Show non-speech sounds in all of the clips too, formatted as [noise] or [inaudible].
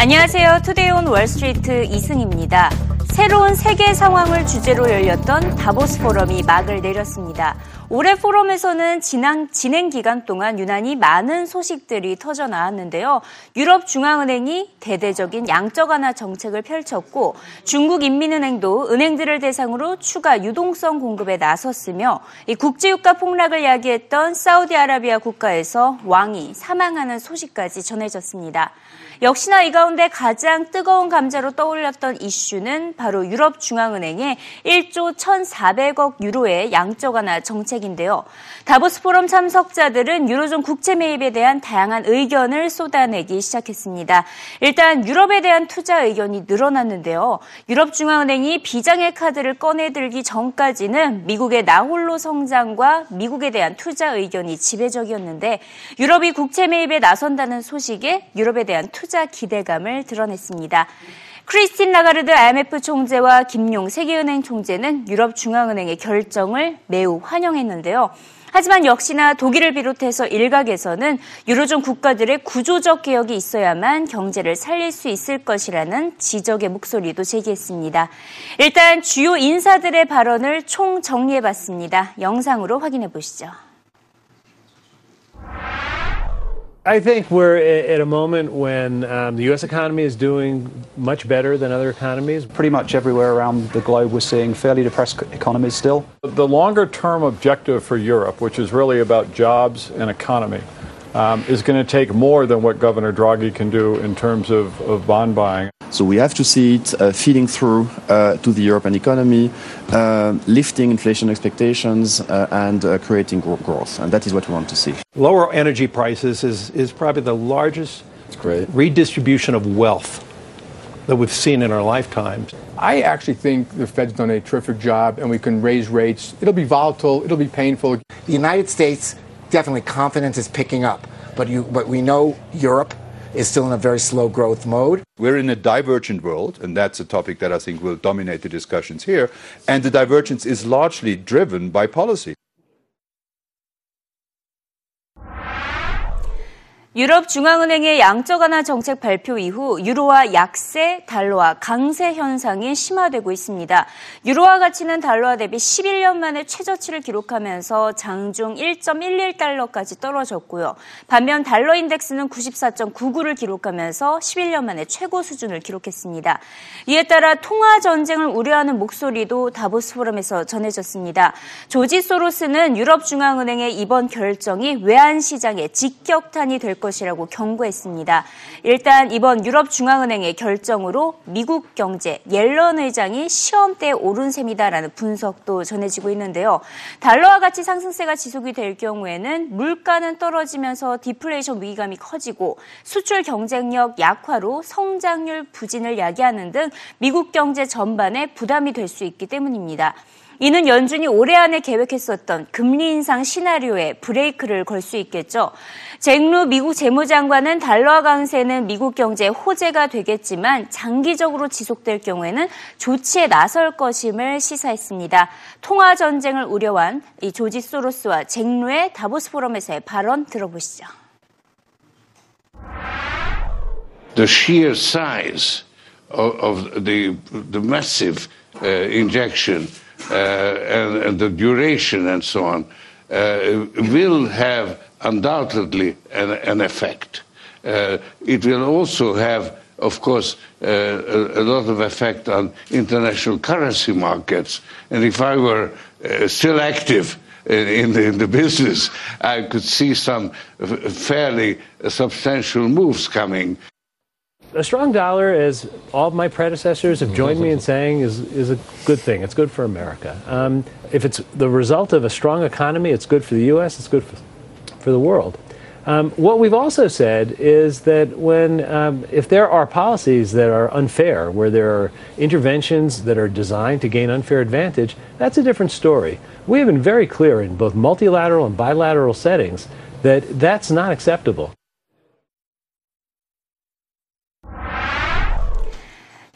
안녕하세요. Today on Wall Street 이승입니다. 새로운 세계 상황을 주제로 열렸던 다보스 포럼이 막을 내렸습니다. 올해 포럼에서는 진행, 진행 기간 동안 유난히 많은 소식들이 터져 나왔는데요. 유럽 중앙은행이 대대적인 양적 완화 정책을 펼쳤고 중국 인민은행도 은행들을 대상으로 추가 유동성 공급에 나섰으며 국제유가 폭락을 야기했던 사우디아라비아 국가에서 왕이 사망하는 소식까지 전해졌습니다. 역시나 이 가운데 가장 뜨거운 감자로 떠올렸던 이슈는 바로 유럽 중앙은행의 1조 1,400억 유로의 양적 완화 정책인데요. 다보스 포럼 참석자들은 유로존 국채 매입에 대한 다양한 의견을 쏟아내기 시작했습니다. 일단 유럽에 대한 투자 의견이 늘어났는데요. 유럽 중앙은행이 비장의 카드를 꺼내들기 전까지는 미국의 나홀로 성장과 미국에 대한 투자 의견이 지배적이었는데 유럽이 국채 매입에 나선다는 소식에 유럽에 대한 투자 투자 기대감을 드러냈습니다. 크리스틴 라가르드 IMF 총재와 김용 세계은행 총재는 유럽중앙은행의 결정을 매우 환영했는데요. 하지만 역시나 독일을 비롯해서 일각에서는 유로존 국가들의 구조적 개혁이 있어야만 경제를 살릴 수 있을 것이라는 지적의 목소리도 제기했습니다. 일단 주요 인사들의 발언을 총 정리해봤습니다. 영상으로 확인해 보시죠. I think we're at a moment when um, the U.S. economy is doing much better than other economies. Pretty much everywhere around the globe, we're seeing fairly depressed economies still. The longer term objective for Europe, which is really about jobs and economy, um, is going to take more than what Governor Draghi can do in terms of, of bond buying. So we have to see it uh, feeding through uh, to the European economy, uh, lifting inflation expectations uh, and uh, creating growth. And that is what we want to see. Lower energy prices is, is probably the largest redistribution of wealth that we've seen in our lifetimes. I actually think the Fed's done a terrific job and we can raise rates. It'll be volatile, it'll be painful. The United States, definitely confidence is picking up, but, you, but we know Europe is still in a very slow growth mode. We're in a divergent world, and that's a topic that I think will dominate the discussions here. And the divergence is largely driven by policy. 유럽 중앙은행의 양적 완화 정책 발표 이후 유로화 약세, 달러화 강세 현상이 심화되고 있습니다. 유로화 가치는 달러화 대비 11년 만에 최저치를 기록하면서 장중 1.11달러까지 떨어졌고요. 반면 달러 인덱스는 94.99를 기록하면서 11년 만에 최고 수준을 기록했습니다. 이에 따라 통화 전쟁을 우려하는 목소리도 다보스 포럼에서 전해졌습니다. 조지 소로스는 유럽 중앙은행의 이번 결정이 외환 시장의 직격탄이 될 것. 것이라고 경고했습니다. 일단 이번 유럽중앙은행의 결정으로 미국 경제 옐런 의장이 시험대에 오른 셈이다라는 분석도 전해지고 있는데요. 달러와 같이 상승세가 지속이 될 경우에는 물가는 떨어지면서 디플레이션 위기감이 커지고 수출 경쟁력 약화로 성장률 부진을 야기하는 등 미국 경제 전반에 부담이 될 수 있기 때문입니다. 이는 연준이 올해 안에 계획했었던 금리 인상 시나리오에 브레이크를 걸 수 있겠죠. 잭루 미국 재무장관은 달러 강세는 미국 경제의 호재가 되겠지만 장기적으로 지속될 경우에는 조치에 나설 것임을 시사했습니다. 통화 전쟁을 우려한 이 조지 소로스와 잭루의 다보스 포럼에서의 발언 들어보시죠. The sheer size of, the, the massive uh, injection and, and, the duration and so on uh, will have undoubtedly an, an effect. Uh, it will also have, of course, a, a, lot of effect on international currency markets. And if I were still active, in in the, business, I could see some fairly substantial moves coming a strong dollar, as all of my predecessors have joined me in saying, is, is a good thing. It's good for America. Um, if it's the result of a strong economy, it's good for the U.S., it's good for, for the world. Um, what we've also said is that when, um, if there are policies that are unfair, where there are interventions that are designed to gain unfair advantage, that's a different story. We have been very clear in both multilateral and bilateral settings that that's not acceptable.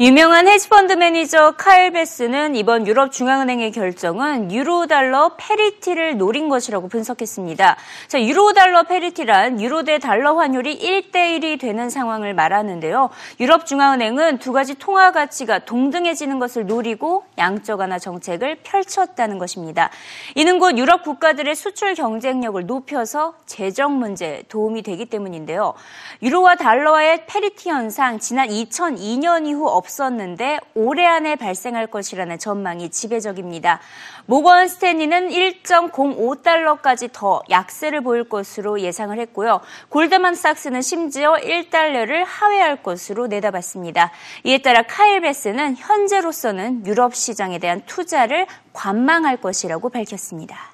유명한 헤지펀드 매니저 카일 배스는 이번 유럽 중앙은행의 결정은 유로달러 parity를 노린 것이라고 분석했습니다. 자, 유로달러 parity란 유로 대 달러 환율이 1대1이 되는 상황을 말하는데요. 유럽 중앙은행은 두 가지 통화 가치가 동등해지는 것을 노리고 양적 완화 정책을 펼쳤다는 것입니다. 이는 곧 유럽 국가들의 수출 경쟁력을 높여서 재정 문제에 도움이 되기 때문인데요. 유로와 달러와의 parity 현상 지난 2002년 이후 없 없었는데 올해 안에 발생할 것이라는 전망이 지배적입니다. 모건 스탠리는 1.05달러까지 더 약세를 보일 것으로 예상을 했고요. 골드만 삭스는 심지어 1달러를 하회할 것으로 내다봤습니다. 이에 따라 카일 배스는 현재로서는 유럽 시장에 대한 투자를 관망할 것이라고 밝혔습니다.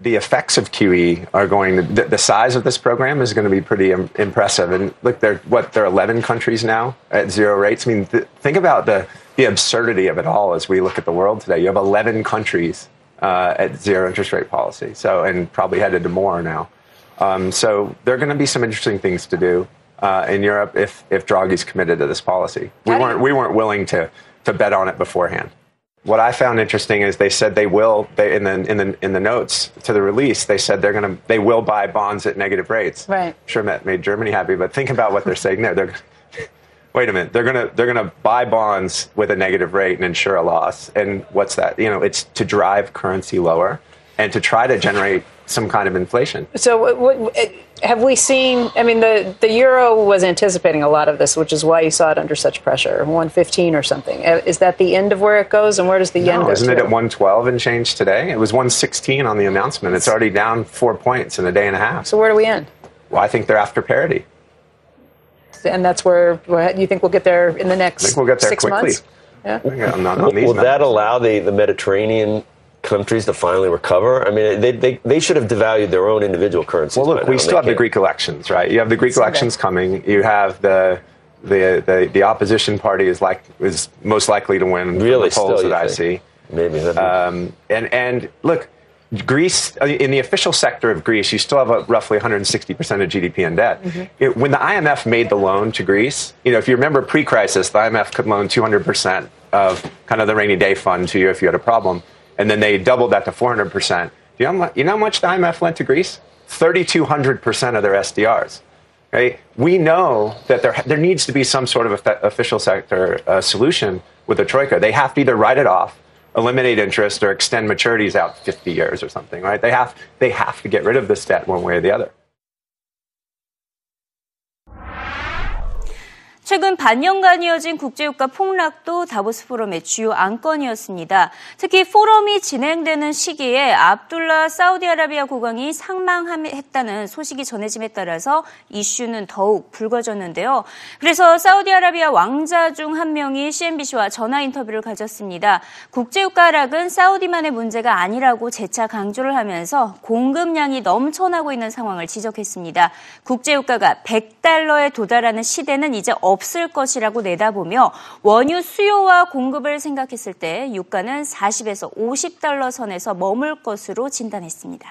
The effects of QE are going to, the, the, size of this program is going to be pretty Im- impressive. And look, there, what, there are 11 countries now at zero rates. I mean, th- think about the, the absurdity of it all as we look at the world today. You have 11 countries uh, at zero interest rate policy. So, and probably headed to more now. Um, so there are going to be some interesting things to do uh, in Europe if, if Draghi's committed to this policy. We weren't, we weren't willing to, to bet on it beforehand. What I found interesting is they said they will they, in the in the in the notes to the release they said they're going to they will buy bonds at negative rates. Right. Sure, that made Germany happy, but think about what they're saying there. They're [laughs] wait a minute. They're gonna they're gonna buy bonds with a negative rate and insure a loss. And what's that? You know, it's to drive currency lower and to try to generate some kind of inflation. So, what, what, have we seen? I mean, the, the euro was anticipating a lot of this, which is why you saw it under such pressure, 115 or something. Uh, is that the end of where it goes, and where does the yen no, go? Isn't to? it at 112 and change today? It was 116 on the announcement. It's already down four points in a day and a half. So, where do we end? Well, I think they're after parity. And that's where, where you think we'll get there in the next I think we'll get there six quickly. months? Yeah. On, on, on will that allow the, the Mediterranean countries to finally recover? I mean, they, they, they should have devalued their own individual currencies. Well, look, we still have the Greek elections, right? You have the Greek Sunday. elections coming. You have the the, the the opposition party is like is most likely to win. Really, the polls still, that I think? see. Maybe. Um, and and look, Greece uh, in the official sector of Greece, you still have a, roughly 160 percent of GDP in debt. Mm-hmm. It, when the IMF made the loan to Greece, you know, if you remember pre-crisis, the IMF could loan 200 percent of kind of the rainy day fund to you if you had a problem and then they doubled that to 400%. You know, you know how much the IMF lent to Greece? 3,200% of their SDRs. Right? We know that there, there needs to be some sort of official sector uh, solution with the troika. They have to either write it off, eliminate interest, or extend maturities out 50 years or something. Right? They have, they have to get rid of this debt one way or the other. 최근 반년간 이어진 국제유가 폭락도 다보스 포럼의 주요 안건이었습니다. 특히 포럼이 진행되는 시기에 압둘라 사우디아라비아 국왕이 상망했다는 소식이 전해짐에 따라서 이슈는 더욱 불거졌는데요. 그래서 사우디아라비아 왕자 중 한 명이 CNBC와 전화 인터뷰를 가졌습니다. 국제유가 하락은 사우디만의 문제가 아니라고 재차 강조를 하면서 공급량이 넘쳐나고 있는 상황을 지적했습니다. 국제유가가 100달러에 도달하는 시대는 이제 없 없을 것이라고 내다보며 원유 수요와 공급을 생각했을 때 유가는 40에서 50달러 선에서 머물 것으로 진단했습니다.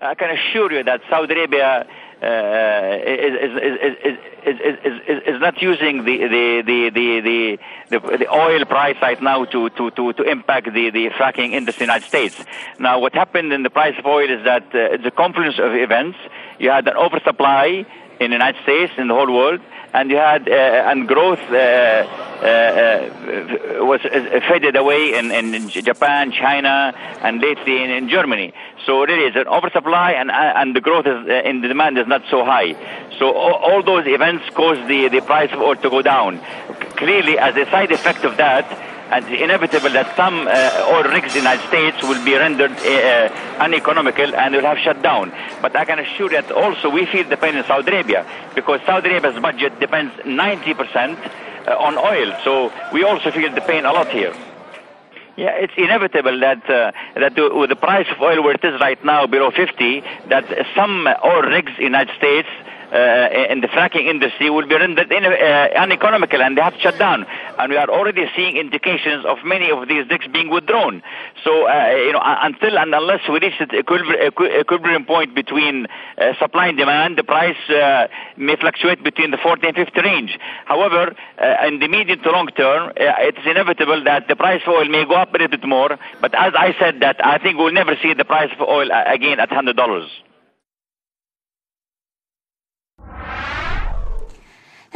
I can assure you that Saudi Arabia uh, is, is, is, is, not using the, the, the, the, the, the oil price right now to, to, to, to impact the, the fracking industry in the United States. Now, what happened in the price of oil is that uh, a confluence of events. You had an oversupply in the United States, in the whole world, and you had uh, and growth uh, uh, was faded away in, in, Japan, China, and lately in, in Germany. So really, it's an oversupply, and and the growth is, in the demand is not so high. So all, all those events caused the the price of oil to go down. Clearly, as a side effect of that and it's inevitable that some uh, oil rigs in the United States will be rendered uh, uneconomical and will have shut down. But I can assure you that also we feel the pain in Saudi Arabia because Saudi Arabia's budget depends 90% uh, on oil. So we also feel the pain a lot here. Yeah, it's inevitable that uh, that with the price of oil where it is right now below 50, that some oil rigs in the United States uh, in the fracking industry will be rendered in, uh, uneconomical and they have to shut down. And we are already seeing indications of many of these rigs being withdrawn. So, uh, you know, until and unless we reach the equilibrium point between uh, supply and demand, the price uh, may fluctuate between the 40 and 50 range. However, uh, in the medium to long term, it is inevitable that the price of oil may go up a little bit more. But as I said, that I think we'll never see the price of oil again at $100.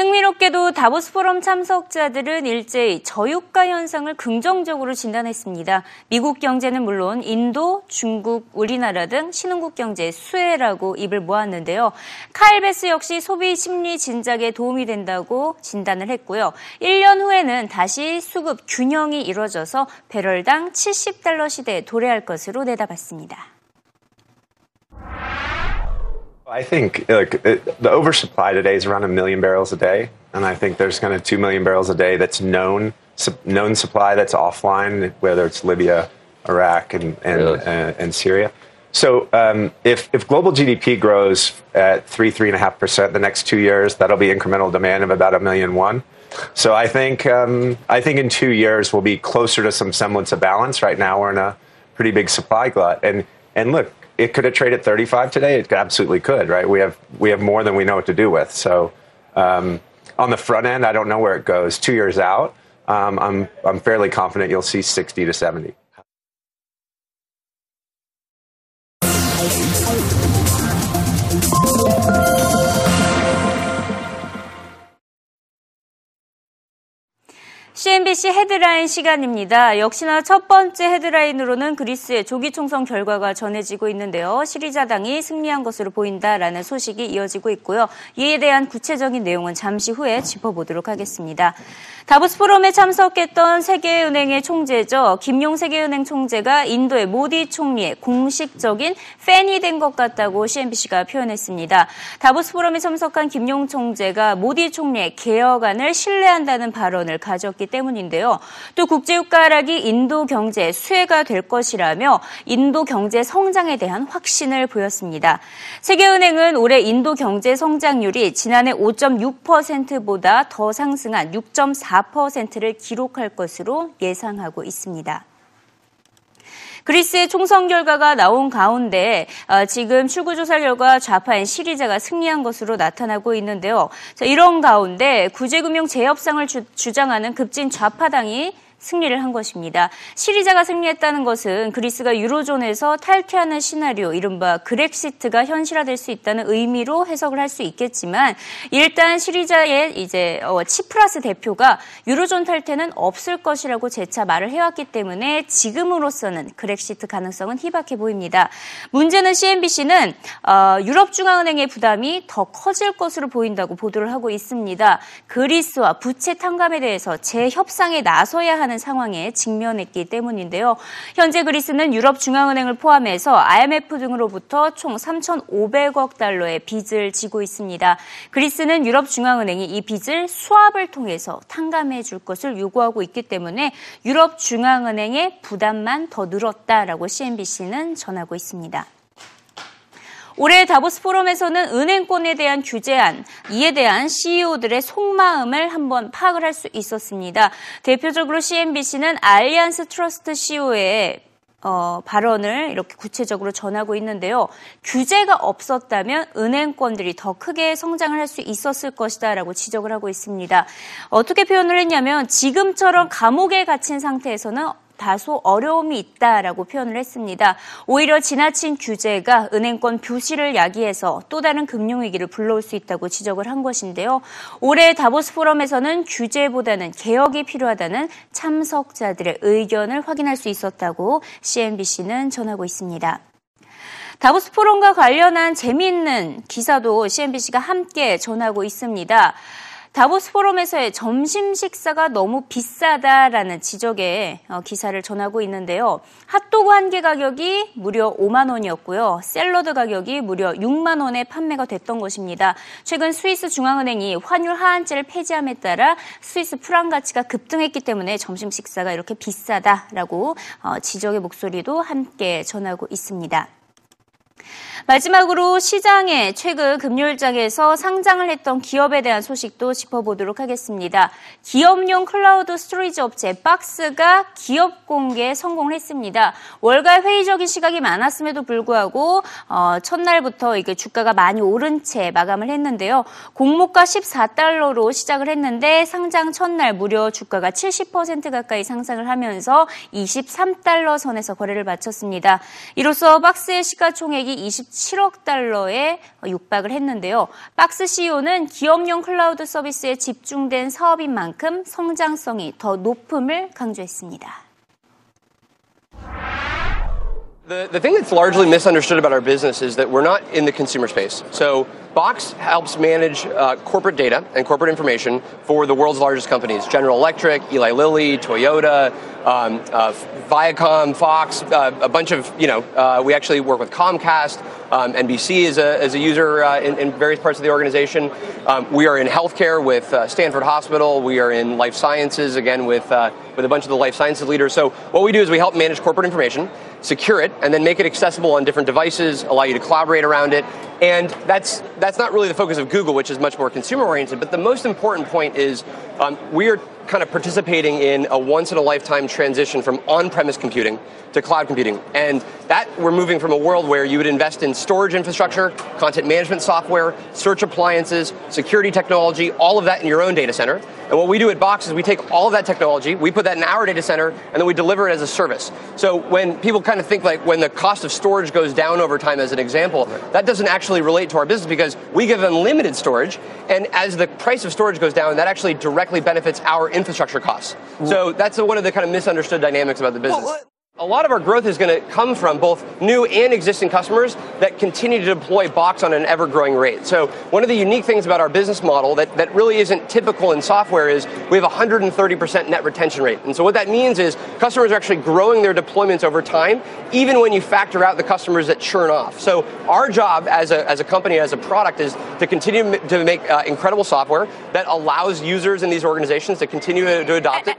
흥미롭게도 다보스 포럼 참석자들은 일제히 저유가 현상을 긍정적으로 진단했습니다. 미국 경제는 물론 인도, 중국, 우리나라 등 신흥국 경제의 수혜라고 입을 모았는데요. 카일베스 역시 소비 심리 진작에 도움이 된다고 진단을 했고요. 1년 후에는 다시 수급 균형이 이뤄져서 배럴당 70달러 시대에 도래할 것으로 내다봤습니다. I think look, it, the oversupply today is around a million barrels a day, and I think there's kind of two million barrels a day that's known known supply that's offline, whether it's Libya, Iraq, and and, really? uh, and Syria. So um, if if global GDP grows at three three and a half percent the next two years, that'll be incremental demand of about a million one. So I think um, I think in two years we'll be closer to some semblance of balance. Right now we're in a pretty big supply glut, and and look, it could have traded 35 today. It absolutely could, right? We have we have more than we know what to do with. So um, on the front end, I don't know where it goes. Two years out, um, I'm I'm fairly confident you'll see 60 to 70. CNBC 헤드라인 시간입니다. 역시나 첫 번째 헤드라인으로는 그리스의 조기 총선 결과가 전해지고 있는데요. 시리자당이 승리한 것으로 보인다라는 소식이 이어지고 있고요. 이에 대한 구체적인 내용은 잠시 후에 짚어보도록 하겠습니다. 다보스 포럼에 참석했던 세계은행의 총재죠. 김용 세계은행 총재가 인도의 모디 총리의 공식적인 팬이 된 것 같다고 CNBC가 표현했습니다. 다보스 포럼에 참석한 김용 총재가 모디 총리의 개혁안을 신뢰한다는 발언을 가졌기 때문인데요. 또 국제유가 하락이 인도 경제 수혜가 될 것이라며 인도 경제 성장에 대한 확신을 보였습니다. 세계은행은 올해 인도 경제 성장률이 지난해 5.6%보다 더 상승한 6.4 4%를 기록할 것으로 예상하고 있습니다. 그리스의 총선 결과가 나온 가운데 어, 지금 출구조사 결과 좌파인 시리자가 승리한 것으로 나타나고 있는데요. 이런 가운데 구제금융 재협상을 주, 장하는 급진 좌파당이 승리를 한 것입니다. 시리자가 승리했다는 것은 그리스가 유로존에서 탈퇴하는 시나리오, 이른바 그렉시트가 현실화될 수 있다는 의미로 해석을 할 수 있겠지만 일단 시리자의 이제 어, 치프라스 대표가 유로존 탈퇴는 없을 것이라고 재차 말을 해왔기 때문에 지금으로서는 그렉시트 가능성은 희박해 보입니다. 문제는 CNBC는 어, 유럽중앙은행의 부담이 더 커질 것으로 보인다고 보도를 하고 있습니다. 그리스와 부채 탕감에 대해서 재협상에 나서야 하는 하는 상황에 직면했기 때문인데요. 현재 그리스는 유럽 중앙은행을 포함해서 IMF 등으로부터 총 3,500억 달러의 빚을 지고 있습니다. 그리스는 유럽 중앙은행이 이 빚을 수합을 통해서 탕감해 줄 것을 요구하고 있기 때문에 유럽 중앙은행의 부담만 더 늘었다라고 CNBC는 전하고 있습니다. 올해 다보스 포럼에서는 은행권에 대한 규제안, 이에 대한 CEO들의 속마음을 한번 파악을 할 수 있었습니다. 대표적으로 CNBC는 알리안스 트러스트 CEO의 어, 발언을 이렇게 구체적으로 전하고 있는데요. 규제가 없었다면 은행권들이 더 크게 성장을 할 수 있었을 것이다라고 지적을 하고 있습니다. 어떻게 표현을 했냐면 지금처럼 감옥에 갇힌 상태에서는 다소 어려움이 있다라고 표현을 했습니다. 오히려 지나친 규제가 은행권 부실을 야기해서 또 다른 금융위기를 불러올 수 있다고 지적을 한 것인데요. 올해 다보스 포럼에서는 규제보다는 개혁이 필요하다는 참석자들의 의견을 확인할 수 있었다고 CNBC는 전하고 있습니다. 다보스 포럼과 관련한 재미있는 기사도 CNBC가 함께 전하고 있습니다. 다보스 포럼에서의 점심 식사가 너무 비싸다라는 지적의 어, 기사를 전하고 있는데요. 핫도그 한 개 가격이 무려 5만 원이었고요. 샐러드 가격이 무려 6만 원에 판매가 됐던 것입니다. 최근 스위스 중앙은행이 환율 하한제를 폐지함에 따라 스위스 프랑 가치가 급등했기 때문에 점심 식사가 이렇게 비싸다라고 어, 지적의 목소리도 함께 전하고 있습니다. 마지막으로 시장에 최근 금요일장에서 상장을 했던 기업에 대한 소식도 짚어보도록 하겠습니다. 기업용 클라우드 스토리지 업체 박스가 기업 공개 성공을 했습니다. 월가 회의적인 시각이 많았음에도 불구하고 어, 첫날부터 이게 주가가 많이 오른 채 마감을 했는데요. 공모가 14달러로 시작을 했는데 상장 첫날 무려 주가가 70% 가까이 상승을 하면서 23달러 선에서 거래를 마쳤습니다. 이로써 박스의 시가총액이 27억 달러에 육박을 했는데요. 박스 CEO는 기업용 클라우드 서비스에 집중된 사업인 만큼 성장성이 더 높음을 강조했습니다. The, the thing that's largely misunderstood about our business is that we're not in the consumer space. So Box helps manage uh, corporate data and corporate information for the world's largest companies: General Electric, Eli Lilly, Toyota, um, uh, Viacom, Fox, uh, a bunch of you know. Uh, we actually work with Comcast. Um, NBC is a, is a user uh, in, in, various parts of the organization. Um, we are in healthcare with uh, Stanford Hospital. We are in life sciences again with with a bunch of the life sciences leaders. So what we do is we help manage corporate information, secure it, and then make it accessible on different devices, allow you to collaborate around it. And that's that's not really the focus of Google, which is much more consumer oriented. But the most important point is um, we are kind of participating in a once in a lifetime transition from on premise computing to cloud computing. And that we're moving from a world where you would invest in storage infrastructure, content management software, search appliances, security technology, all of that in your own data center. And what we do at Box is we take all of that technology, we put that in our data center, and then we deliver it as a service. So when people kind of think like when the cost of storage goes down over time as an example, that doesn't actually relate to our business because we give unlimited storage, and as the price of storage goes down, that actually directly benefits our infrastructure costs. So that's one of the kind of misunderstood dynamics about the business. A lot of our growth is going to come from both new and existing customers that continue to deploy Box on an ever growing rate. So, one of the unique things about our business model that, that really isn't typical in software is we have a 130% net retention rate. And so, what that means is customers are actually growing their deployments over time, even when you factor out the customers that churn off. So, our job as a, as a company, as a product, is to continue to make uh, incredible software that allows users in these organizations to continue to, to adopt it.